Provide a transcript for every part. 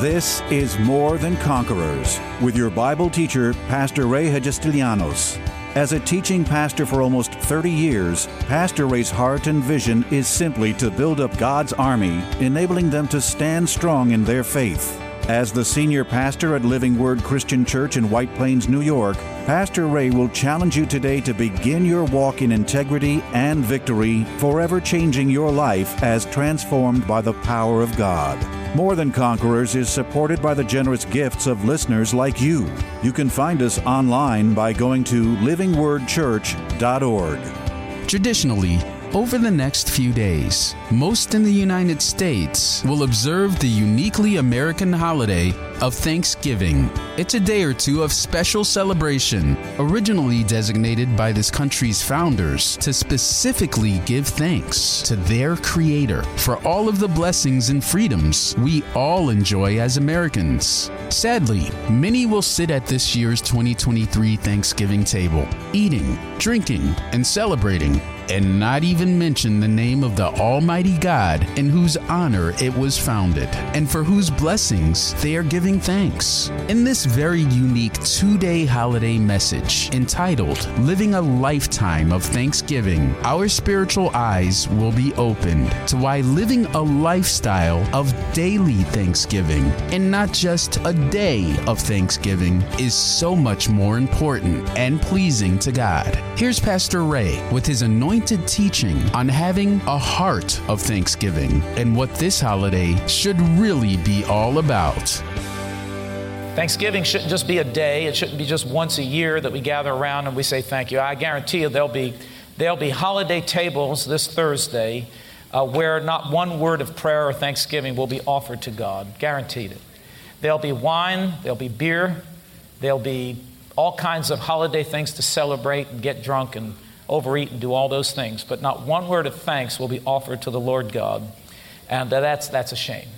This is More Than Conquerors with your Bible teacher, Pastor Ray Hagestilianos. As a teaching pastor for almost 30 years, Pastor Ray's heart and vision is simply to build up God's army, enabling them to stand strong in their faith. As the senior pastor at Living Word Christian Church in White Plains, New York, Pastor Ray will challenge you today to begin your walk in integrity and victory, forever changing your life as transformed by the power of God. More Than Conquerors is supported by the generous gifts of listeners like you. You can find us online by going to livingwordchurch.org. Traditionally, over the next few days, most in the United States will observe the uniquely American holiday of Thanksgiving. It's a day or two of special celebration, originally designated by this country's founders to specifically give thanks to their Creator for all of the blessings and freedoms we all enjoy as Americans. Sadly, many will sit at this year's 2023 Thanksgiving table, eating, drinking, and celebrating and not even mention the name of the Almighty God in whose honor it was founded and for whose blessings they are giving thanks. In this very unique two day holiday message entitled Living a Lifetime of Thanksgiving, our spiritual eyes will be opened to why living a lifestyle of daily thanksgiving and not just a day of thanksgiving is so much more important and pleasing to God. Here's Pastor Ray with his anointing anointed teaching on having a heart of thanksgiving and what this holiday should really be all about. Thanksgiving shouldn't just be a day. It shouldn't be just once a year that we gather around and we say thank you. I guarantee you there'll be, there'll be holiday tables this Thursday uh, where not one word of prayer or thanksgiving will be offered to God. Guaranteed it. There'll be wine, there'll be beer, there'll be all kinds of holiday things to celebrate and get drunk and overeat and do all those things, but not one word of thanks will be offered to the Lord God. And that's, that's a shame.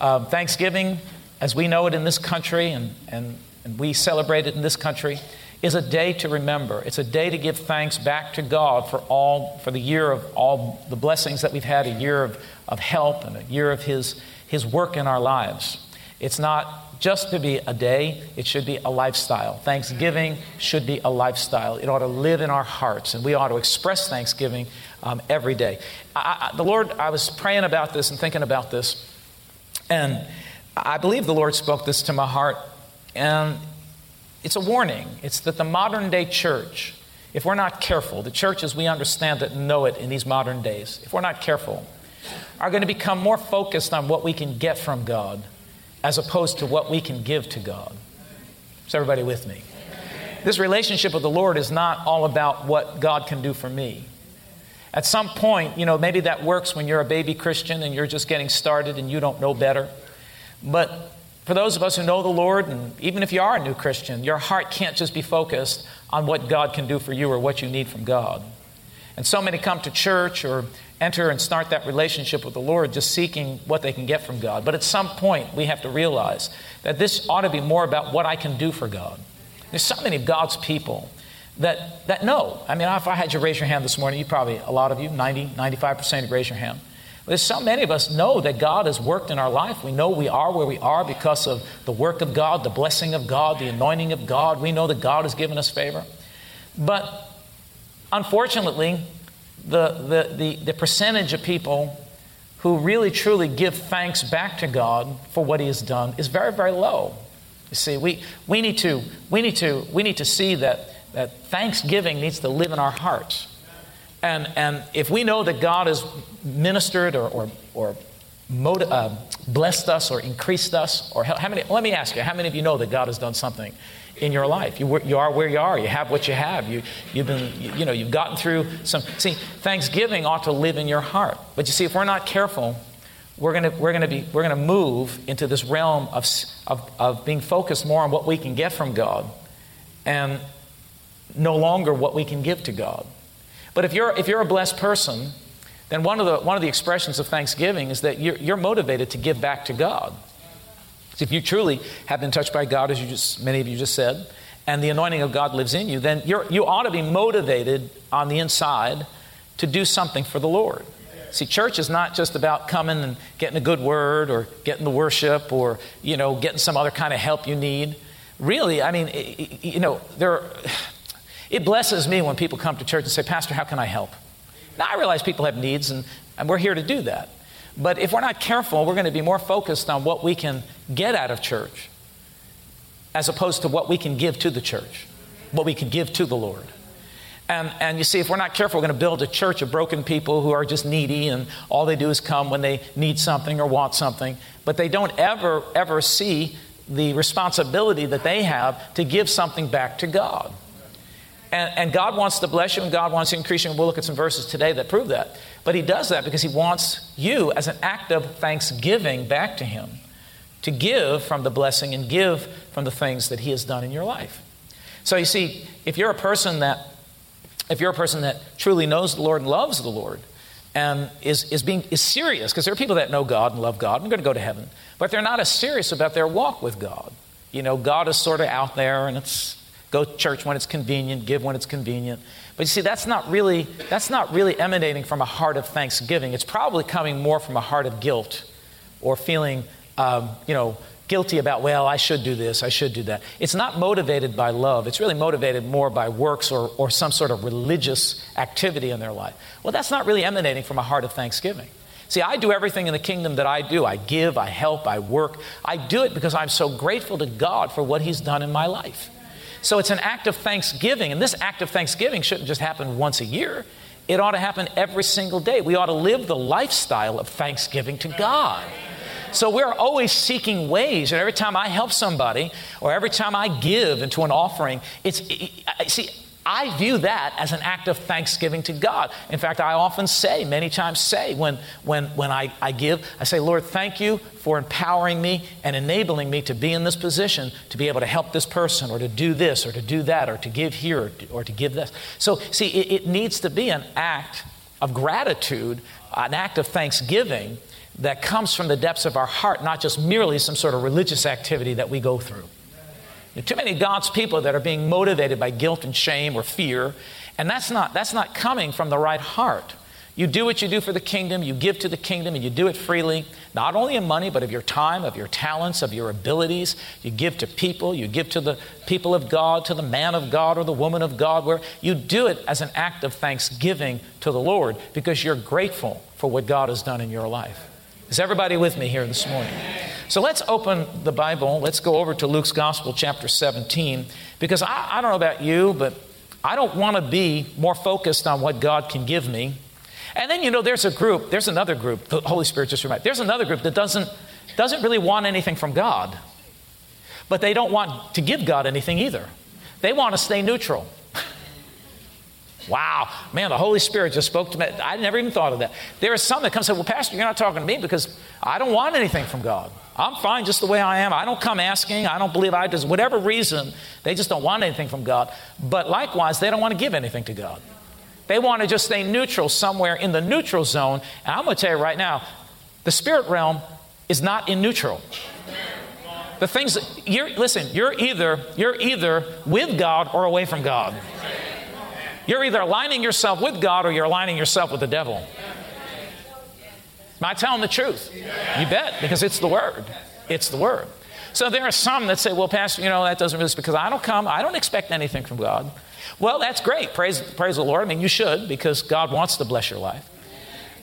Uh, Thanksgiving, as we know it in this country and, and, and we celebrate it in this country, is a day to remember. It's a day to give thanks back to God for all, for the year of all the blessings that we've had, a year of, of help and a year of His, His work in our lives. It's not just to be a day, it should be a lifestyle. Thanksgiving should be a lifestyle. It ought to live in our hearts, and we ought to express Thanksgiving um, every day. I, I, the Lord, I was praying about this and thinking about this, and I believe the Lord spoke this to my heart, and it's a warning. It's that the modern day church, if we're not careful, the church as we understand and know it in these modern days, if we're not careful, are going to become more focused on what we can get from God as opposed to what we can give to God. Is everybody with me? This relationship with the Lord is not all about what God can do for me. At some point, you know, maybe that works when you're a baby Christian and you're just getting started and you don't know better. But for those of us who know the Lord, and even if you are a new Christian, your heart can't just be focused on what God can do for you or what you need from God. And so many come to church or enter and start that relationship with the Lord just seeking what they can get from God. But at some point, we have to realize that this ought to be more about what I can do for God. There's so many of God's people that, that know. I mean, if I had you raise your hand this morning, you probably, a lot of you, 90, 95% would raise your hand. There's so many of us know that God has worked in our life. We know we are where we are because of the work of God, the blessing of God, the anointing of God. We know that God has given us favor. But unfortunately, the, the, the, the percentage of people who really truly give thanks back to God for what He has done is very, very low. You see, we, we, need, to, we, need, to, we need to see that, that thanksgiving needs to live in our hearts. And, and if we know that God has ministered or, or, or uh, blessed us or increased us, or how many, let me ask you, how many of you know that God has done something in your life. You, you are where you are. You have what you have. You, you've been, you, know, you've gotten through some. See, Thanksgiving ought to live in your heart. But you see, if we're not careful, we're going we're gonna be, we're gonna move into this realm of, of, of being focused more on what we can get from God and no longer what we can give to God. But if you're, if you're a blessed person, then one of the, one of the expressions of thanksgiving is that you're, you're motivated to give back to God. So if you truly have been touched by God, as you just, many of you just said, and the anointing of God lives in you, then you ought to be motivated on the inside to do something for the Lord. See, church is not just about coming and getting a good word or getting the worship or, you know, getting some other kind of help you need. Really, I mean, you know, there, it blesses me when people come to church and say, Pastor, how can I help? Now, I realize people have needs, and, and we're here to do that. But if we're not careful, we're going to be more focused on what we can get out of church as opposed to what we can give to the church, what we can give to the Lord. And, and you see, if we're not careful, we're going to build a church of broken people who are just needy and all they do is come when they need something or want something. But they don't ever, ever see the responsibility that they have to give something back to God. And, and, God wants to bless you and God wants to increase you. And we'll look at some verses today that prove that. But He does that because He wants you, as an act of thanksgiving back to Him, to give from the blessing and give from the things that He has done in your life. So you see, if you're a person that if you're a person that truly knows the Lord and loves the Lord and is, is, being, is serious, because there are people that know God and love God and are going to go to heaven, but they're not as serious about their walk with God. You know, God is sort of out there and it's go to church when it's convenient, give when it's convenient. But you see, that's not really, that's not really emanating from a heart of thanksgiving. It's probably coming more from a heart of guilt or feeling, um, you know, guilty about, well, I should do this, I should do that. It's not motivated by love. It's really motivated more by works or, or some sort of religious activity in their life. Well, that's not really emanating from a heart of thanksgiving. See, I do everything in the kingdom that I do. I give, I help, I work. I do it because I'm so grateful to God for what He's done in my life. So it's an act of thanksgiving. And this act of thanksgiving shouldn't just happen once a year, it ought to happen every single day. We ought to live the lifestyle of thanksgiving to God. So we're always seeking ways, and every time I help somebody or every time I give into an offering, it's see. I view that as an act of thanksgiving to God. In fact, I often say, many times say, when, when, when I, I give, I say, Lord, thank you for empowering me and enabling me to be in this position to be able to help this person or to do this or to do that or to give here or to, or to give this. So, see, it, it needs to be an act of gratitude, an act of thanksgiving that comes from the depths of our heart, not just merely some sort of religious activity that we go through. There are too many God's people that are being motivated by guilt and shame or fear, and that's not, that's not coming from the right heart. You do what you do for the kingdom, you give to the kingdom, and you do it freely, not only in money, but of your time, of your talents, of your abilities. You give to people, you give to the people of God, to the man of God or the woman of God, where you do it as an act of thanksgiving to the Lord because you're grateful for what God has done in your life. Is everybody with me here this morning? So let's open the Bible. Let's go over to Luke's Gospel, chapter 17, because I, I don't know about you, but I don't want to be more focused on what God can give me. And then, you know, there's a group, there's another group, the Holy Spirit just reminded, there's another group that doesn't, doesn't really want anything from God, but they don't want to give God anything either. They want to stay neutral. Wow, man, the Holy Spirit just spoke to me. I never even thought of that. There are some that come and say, Well, Pastor, you're not talking to me because I don't want anything from God. I'm fine just the way I am. I don't come asking. I don't believe I just, whatever reason, they just don't want anything from God. But likewise, they don't want to give anything to God. They want to just stay neutral somewhere in the neutral zone. And I'm going to tell you right now, the spirit realm is not in neutral. The things you're listen, you're either you're either with God or away from God. You're either aligning yourself with God or you're aligning yourself with the devil. Am I telling the truth? You bet, because it's the Word. It's the Word. So there are some that say, well, Pastor, you know, that doesn't really, because I don't come, I don't expect anything from God. Well, that's great. Praise, praise the Lord. I mean, you should, because God wants to bless your life.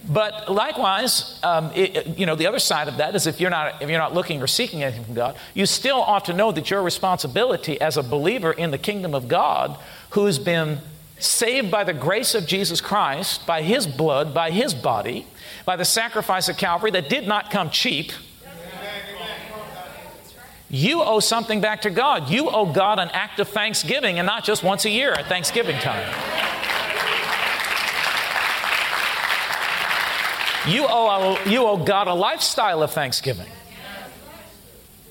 But likewise, um, it, you know, the other side of that is if you're, not, if you're not looking or seeking anything from God, you still ought to know that your responsibility as a believer in the kingdom of God who's been saved by the grace of Jesus Christ, by his blood, by his body, by the sacrifice of Calvary that did not come cheap. You owe something back to God. You owe God an act of thanksgiving and not just once a year at Thanksgiving time. You owe, a, you owe God a lifestyle of thanksgiving.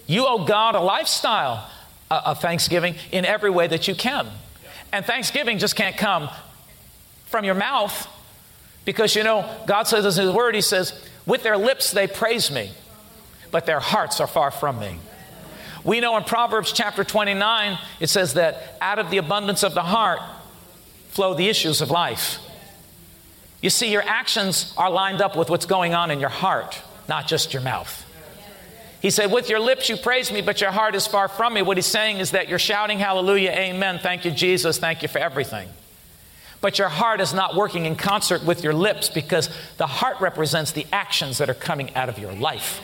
You owe God a lifestyle of thanksgiving in every way that you can. And thanksgiving just can't come from your mouth because, you know, God says in His Word, He says, with their lips they praise me, but their hearts are far from me. We know in Proverbs chapter 29, it says that out of the abundance of the heart flow the issues of life. You see, your actions are lined up with what's going on in your heart, not just your mouth. He said, With your lips you praise me, but your heart is far from me. What he's saying is that you're shouting hallelujah, amen, thank you, Jesus, thank you for everything. But your heart is not working in concert with your lips because the heart represents the actions that are coming out of your life.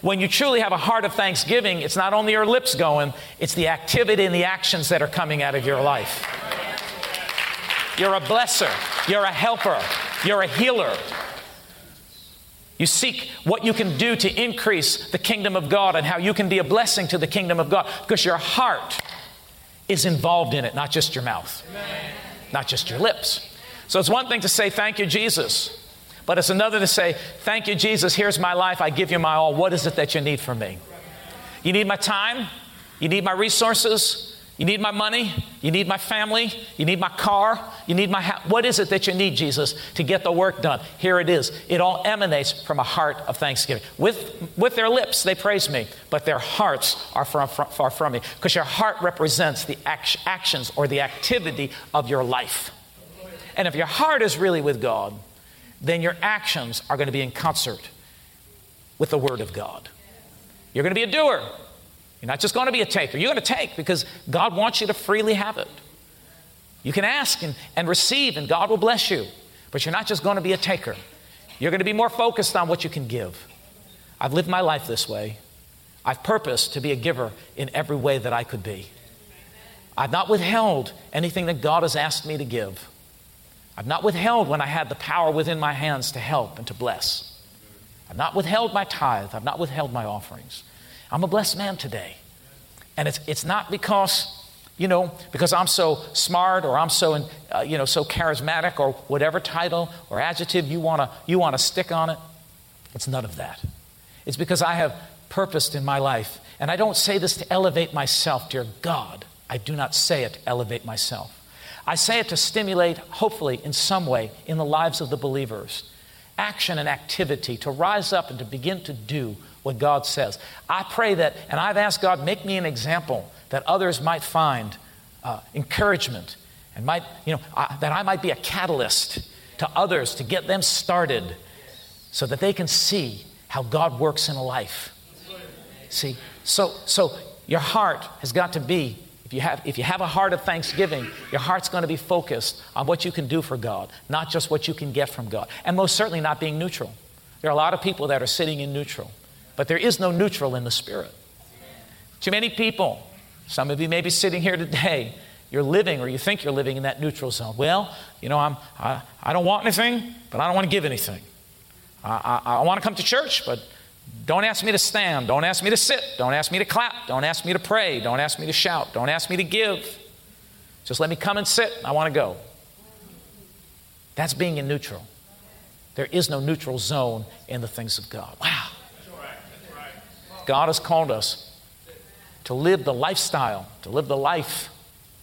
When you truly have a heart of thanksgiving, it's not only your lips going, it's the activity and the actions that are coming out of your life. You're a blesser, you're a helper, you're a healer, you seek what you can do to increase the kingdom of God and how you can be a blessing to the kingdom of God because your heart is involved in it, not just your mouth, Amen. not just your lips. So it's one thing to say, Thank you, Jesus. But it's another to say, Thank you, Jesus. Here's my life. I give you my all. What is it that you need from me? You need my time? You need my resources? You need my money. You need my family. You need my car. You need my house. What is it that you need, Jesus, to get the work done? Here it is. It all emanates from a heart of thanksgiving. With, with their lips, they praise me, but their hearts are far, far from me because your heart represents the act, actions or the activity of your life. And if your heart is really with God, then your actions are going to be in concert with the Word of God. You're going to be a doer. You're not just going to be a taker. You're going to take because God wants you to freely have it. You can ask and, and receive, and God will bless you. But you're not just going to be a taker. You're going to be more focused on what you can give. I've lived my life this way. I've purposed to be a giver in every way that I could be. I've not withheld anything that God has asked me to give. I've not withheld when I had the power within my hands to help and to bless. I've not withheld my tithe. I've not withheld my offerings. I'm a blessed man today. And it's, it's not because, you know, because I'm so smart or I'm so, uh, you know, so charismatic or whatever title or adjective you want to you wanna stick on it. It's none of that. It's because I have purposed in my life. And I don't say this to elevate myself, dear God. I do not say it to elevate myself. I say it to stimulate, hopefully, in some way, in the lives of the believers, action and activity, to rise up and to begin to do what God says. I pray that, and I've asked God, make me an example that others might find uh, encouragement and might, you know, uh, that I might be a catalyst to others to get them started so that they can see how God works in a life. See, so, so your heart has got to be if you, have, if you have a heart of thanksgiving, your heart's going to be focused on what you can do for God, not just what you can get from God. And most certainly not being neutral. There are a lot of people that are sitting in neutral. But there is no neutral in the Spirit. Too many people, some of you may be sitting here today, you're living or you think you're living in that neutral zone. Well, you know, I'm, I, I don't want anything, but I don't want to give anything. I, I, I want to come to church, but don't ask me to stand. Don't ask me to sit. Don't ask me to clap. Don't ask me to pray. Don't ask me to shout. Don't ask me to give. Just let me come and sit. I want to go. That's being in neutral. There is no neutral zone in the things of God. Wow. God has called us to live the lifestyle, to live the life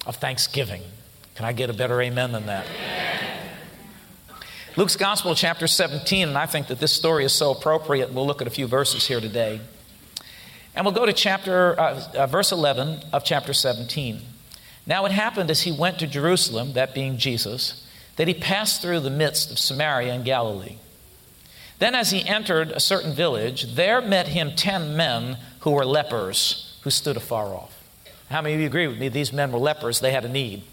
of thanksgiving. Can I get a better amen than that? Luke's Gospel, chapter 17, and I think that this story is so appropriate. We'll look at a few verses here today. And we'll go to chapter, uh, uh, verse 11 of chapter 17. Now it happened as he went to Jerusalem, that being Jesus, that he passed through the midst of Samaria and Galilee. Then, as he entered a certain village, there met him ten men who were lepers, who stood afar off. How many of you agree with me? These men were lepers, they had a need.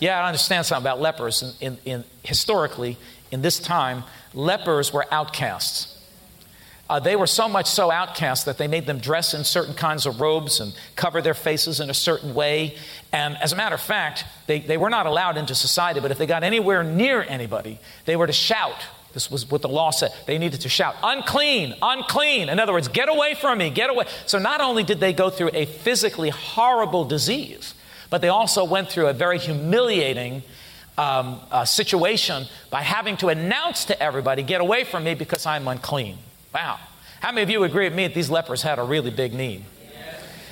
Yeah, I understand something about lepers. In, in, in historically, in this time, lepers were outcasts. Uh, they were so much so outcast that they made them dress in certain kinds of robes and cover their faces in a certain way. And as a matter of fact, they, they were not allowed into society, but if they got anywhere near anybody, they were to shout this was what the law said. They needed to shout, unclean, unclean. In other words, get away from me, get away. So not only did they go through a physically horrible disease, but they also went through a very humiliating um, uh, situation by having to announce to everybody, get away from me because I'm unclean. Wow. How many of you agree with me that these lepers had a really big need?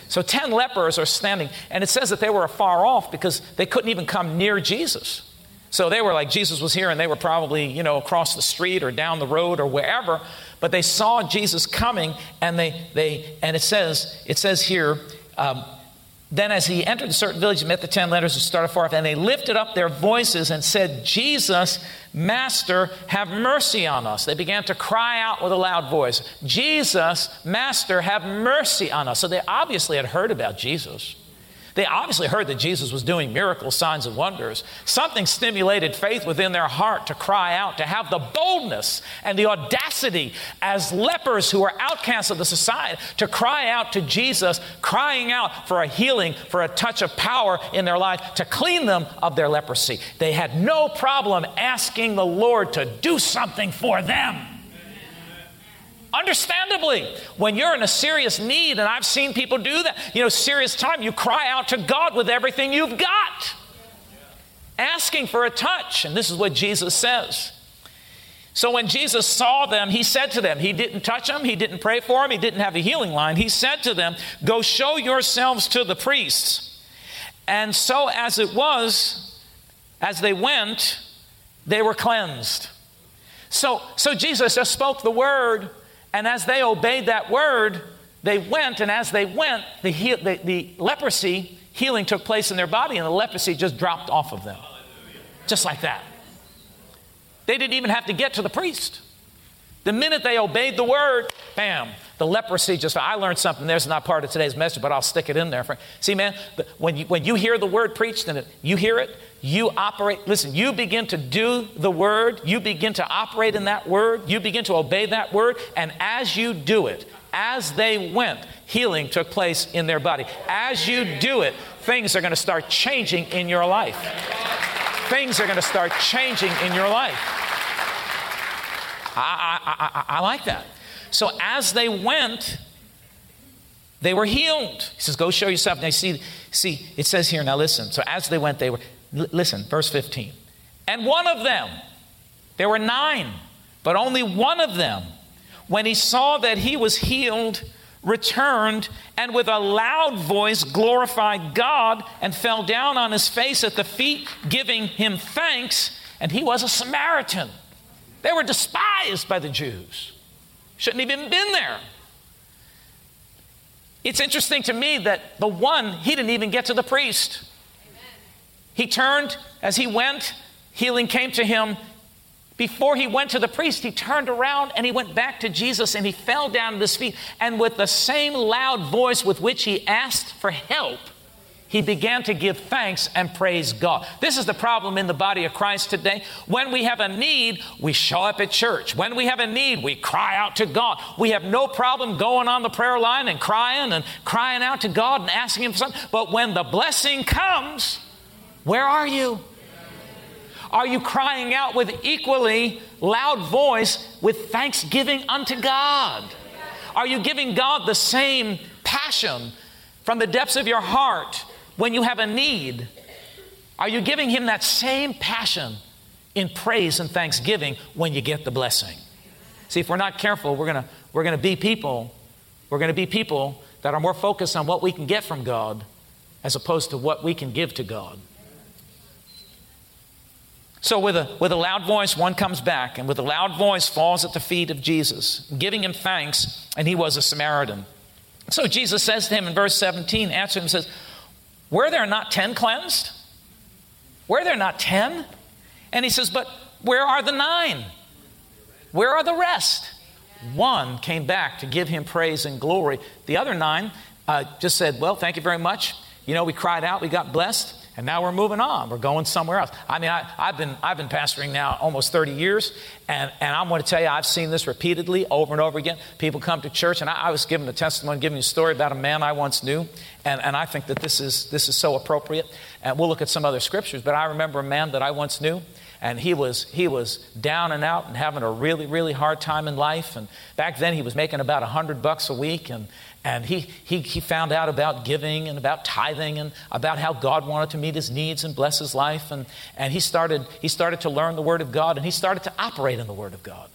So 10 lepers are standing, and it says that they were afar off because they couldn't even come near Jesus. So they were like, Jesus was here, and they were probably, you know, across the street or down the road or wherever. But they saw Jesus coming, and they, they and it says, it says here, um, Then, as he entered a certain village, he met the ten lepers who started far off, and they lifted up their voices and said, Jesus, Master, have mercy on us. They began to cry out with a loud voice, Jesus, Master, have mercy on us. So they obviously had heard about Jesus. They obviously heard that Jesus was doing miracles, signs, and wonders. Something stimulated faith within their heart to cry out, to have the boldness and the audacity as lepers who are outcasts of the society to cry out to Jesus, crying out for a healing, for a touch of power in their life to clean them of their leprosy. They had no problem asking the Lord to do something for them. Understandably, when you're in a serious need, and I've seen people do that, you know, serious time, you cry out to God with everything you've got, asking for a touch. And this is what Jesus says. So when Jesus saw them, he said to them, He didn't touch them, He didn't pray for them, He didn't have a healing line. He said to them, Go show yourselves to the priests. And so as it was, as they went, they were cleansed. So, so Jesus just spoke the word and as they obeyed that word, they went, and as they went, the, he- the, the leprosy healing took place in their body, and the leprosy just dropped off of them. Just like that. They didn't even have to get to the priest. The minute they obeyed the word, bam, the leprosy just, I learned something there's not part of today's message, but I'll stick it in there. See, man, when you, when you hear the word preached and it, you hear it, you operate, listen, you begin to do the word, you begin to operate in that word, you begin to obey that word, and as you do it, as they went, healing took place in their body. As you do it, things are going to start changing in your life. Things are going to start changing in your life. I, I, I, I like that. So as they went, they were healed. He says, Go show yourself. Now, see, see, it says here, now listen. So as they went, they were, l- listen, verse 15. And one of them, there were nine, but only one of them, when he saw that he was healed, returned and with a loud voice glorified God and fell down on his face at the feet, giving him thanks. And he was a Samaritan. They were despised by the Jews. Shouldn't even been there. It's interesting to me that the one, he didn't even get to the priest. He turned as he went, healing came to him. Before he went to the priest, he turned around and he went back to Jesus and he fell down at his feet. And with the same loud voice with which he asked for help, he began to give thanks and praise God. This is the problem in the body of Christ today. When we have a need, we show up at church. When we have a need, we cry out to God. We have no problem going on the prayer line and crying and crying out to God and asking Him for something. But when the blessing comes, where are you? Are you crying out with equally loud voice with thanksgiving unto God? Are you giving God the same passion from the depths of your heart when you have a need? Are you giving Him that same passion in praise and thanksgiving when you get the blessing? See, if we're not careful, we're to we're to be people, we're to be people that are more focused on what we can get from God as opposed to what we can give to God. So, with a, with a loud voice, one comes back, and with a loud voice falls at the feet of Jesus, giving him thanks, and he was a Samaritan. So, Jesus says to him in verse 17, answering him, says, Were there not ten cleansed? Were there not ten? And he says, But where are the nine? Where are the rest? One came back to give him praise and glory. The other nine uh, just said, Well, thank you very much. You know, we cried out, we got blessed. And now we're moving on. We're going somewhere else. I mean, I, have been, I've been pastoring now almost 30 years, and, and I'm going to tell you, I've seen this repeatedly over and over again. People come to church, and I, I was giving a testimony, giving a story about a man I once knew, and, and I think that this is, this is so appropriate. And we'll look at some other scriptures, but I remember a man that I once knew, and he was he was down and out and having a really really hard time in life and back then he was making about a hundred bucks a week and and he, he, he found out about giving and about tithing and about how God wanted to meet his needs and bless his life. And, and he, started, he started to learn the Word of God and he started to operate in the Word of God.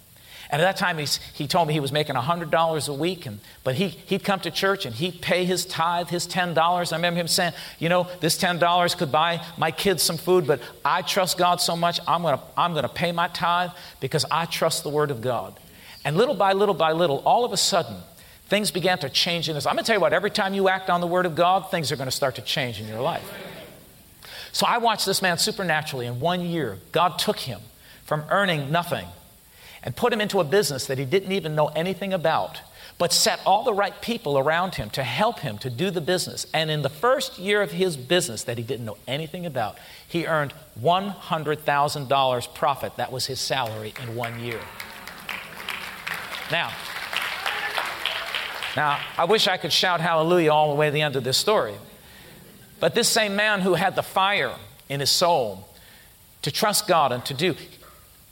And at that time, he's, he told me he was making $100 a week, and, but he, he'd come to church and he'd pay his tithe, his $10. I remember him saying, You know, this $10 could buy my kids some food, but I trust God so much, I'm going to I'm going to pay my tithe because I trust the Word of God. And little by little by little, all of a sudden, Things began to change in this. I'm going to tell you what, every time you act on the Word of God, things are going to start to change in your life. So I watched this man supernaturally in one year. God took him from earning nothing and put him into a business that he didn't even know anything about, but set all the right people around him to help him to do the business. And in the first year of his business that he didn't know anything about, he earned $100,000 profit. That was his salary in one year. Now, now, I wish I could shout hallelujah all the way to the end of this story. But this same man who had the fire in his soul to trust God and to do,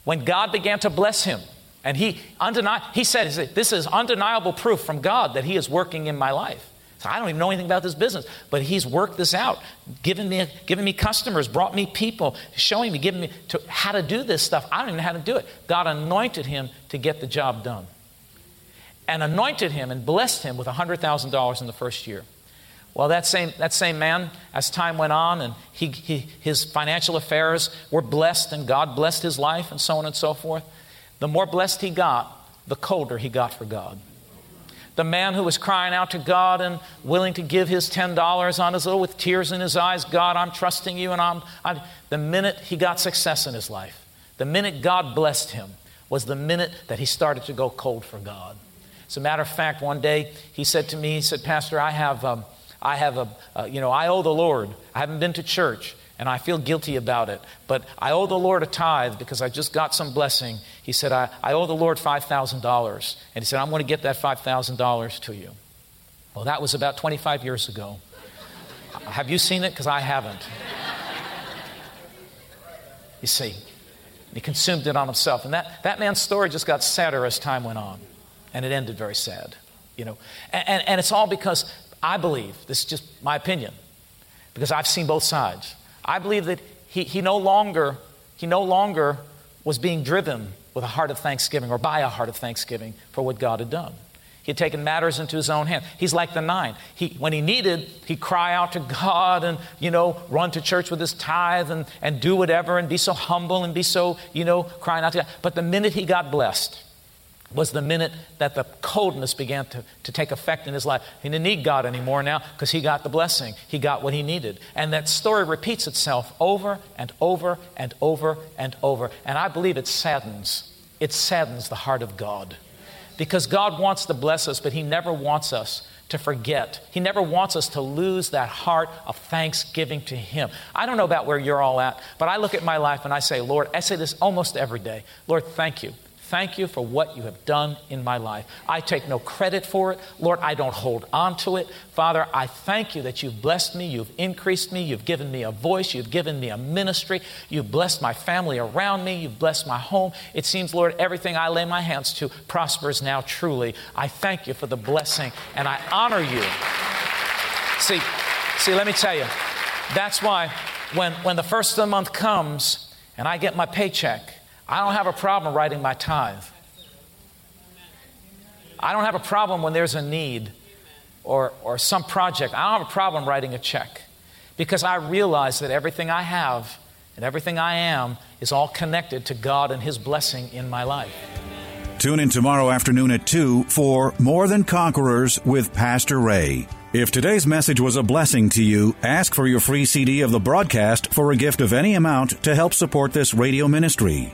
when God began to bless him, and he, undeni- he said, This is undeniable proof from God that He is working in my life. So I don't even know anything about this business, but He's worked this out, given me, given me customers, brought me people, showing me, giving me to, how to do this stuff. I don't even know how to do it. God anointed him to get the job done and anointed him and blessed him with $100,000 in the first year. Well, that same, that same man, as time went on and he, he, his financial affairs were blessed and God blessed his life and so on and so forth, the more blessed he got, the colder he got for God. The man who was crying out to God and willing to give his $10 on his little with tears in his eyes, God, I'm trusting you. And I'm, I'm, the minute he got success in his life, the minute God blessed him, was the minute that he started to go cold for God. As a matter of fact, one day he said to me, he said, Pastor, I have, um, I have a, uh, you know, I owe the Lord. I haven't been to church and I feel guilty about it, but I owe the Lord a tithe because I just got some blessing. He said, I, I owe the Lord $5,000. And he said, I'm going to get that $5,000 to you. Well, that was about 25 years ago. Have you seen it? Because I haven't. You see, he consumed it on himself. And that, that man's story just got sadder as time went on and it ended very sad. You know, and, and, and it's all because I believe, this is just my opinion, because I've seen both sides. I believe that he, he no longer he no longer was being driven with a heart of thanksgiving or by a heart of thanksgiving for what God had done. He had taken matters into his own hand. He's like the nine. He, when he needed, he'd cry out to God and, you know, run to church with his tithe and, and do whatever and be so humble and be so, you know, crying out to God. But the minute he got blessed, was the minute that the coldness began to, to take effect in his life. He didn't need God anymore now because he got the blessing. He got what he needed. And that story repeats itself over and over and over and over. And I believe it saddens. It saddens the heart of God. Because God wants to bless us, but he never wants us to forget. He never wants us to lose that heart of thanksgiving to Him. I don't know about where you're all at, but I look at my life and I say, Lord, I say this almost every day Lord, thank you Thank you for what you have done in my life. I take no credit for it. Lord, I don't hold on to it. Father, I thank you that you've blessed me, you've increased me, you've given me a voice, you've given me a ministry, you've blessed my family around me, you've blessed my home. It seems, Lord, everything I lay my hands to prospers now truly. I thank you for the blessing and I honor you. See, see, let me tell you, that's why when, when the first of the month comes and I get my paycheck, I don't have a problem writing my tithe. I don't have a problem when there's a need or, or some project. I don't have a problem writing a check because I realize that everything I have and everything I am is all connected to God and His blessing in my life. Tune in tomorrow afternoon at 2 for More Than Conquerors with Pastor Ray. If today's message was a blessing to you, ask for your free CD of the broadcast for a gift of any amount to help support this radio ministry.